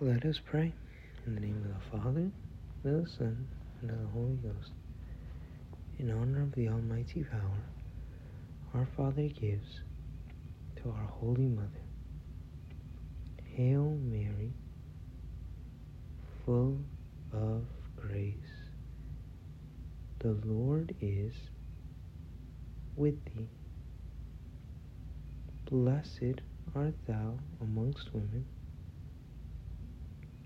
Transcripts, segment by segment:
Let us pray. In the name of the Father, the Son, and of the Holy Ghost. In honor of the Almighty Power, our Father gives to our Holy Mother. Hail Mary, full of grace. The Lord is with thee. Blessed art thou amongst women,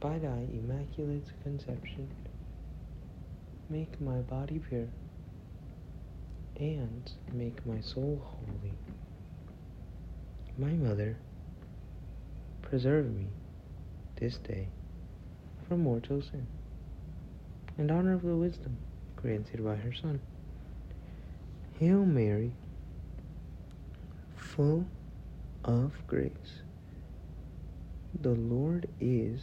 By thy immaculate conception, make my body pure and make my soul holy. My mother, preserve me this day from mortal sin, and honor of the wisdom granted by her Son. Hail Mary, full of grace. The Lord is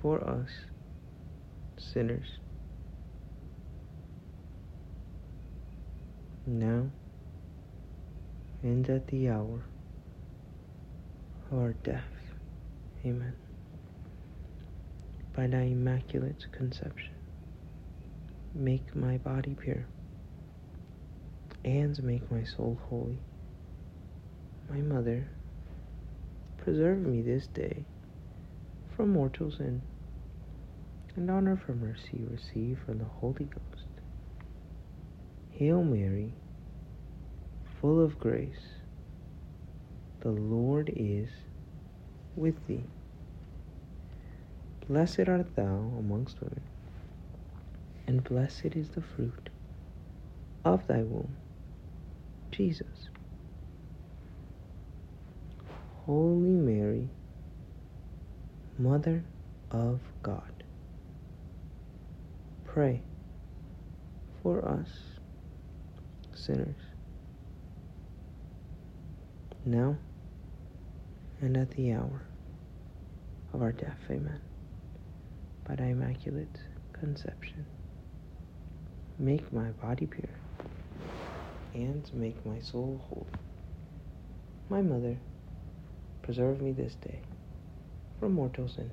for us sinners now and at the hour of our death. Amen. By thy immaculate conception, make my body pure and make my soul holy. My mother, preserve me this day from mortal sin, and honor for mercy receive from the Holy Ghost. Hail Mary, full of grace, the Lord is with thee. Blessed art thou amongst women, and blessed is the fruit of thy womb, Jesus. Holy Mary, Mother of God, pray for us sinners now and at the hour of our death. Amen. By thy immaculate conception, make my body pure and make my soul holy. My mother, preserve me this day from mortal sin.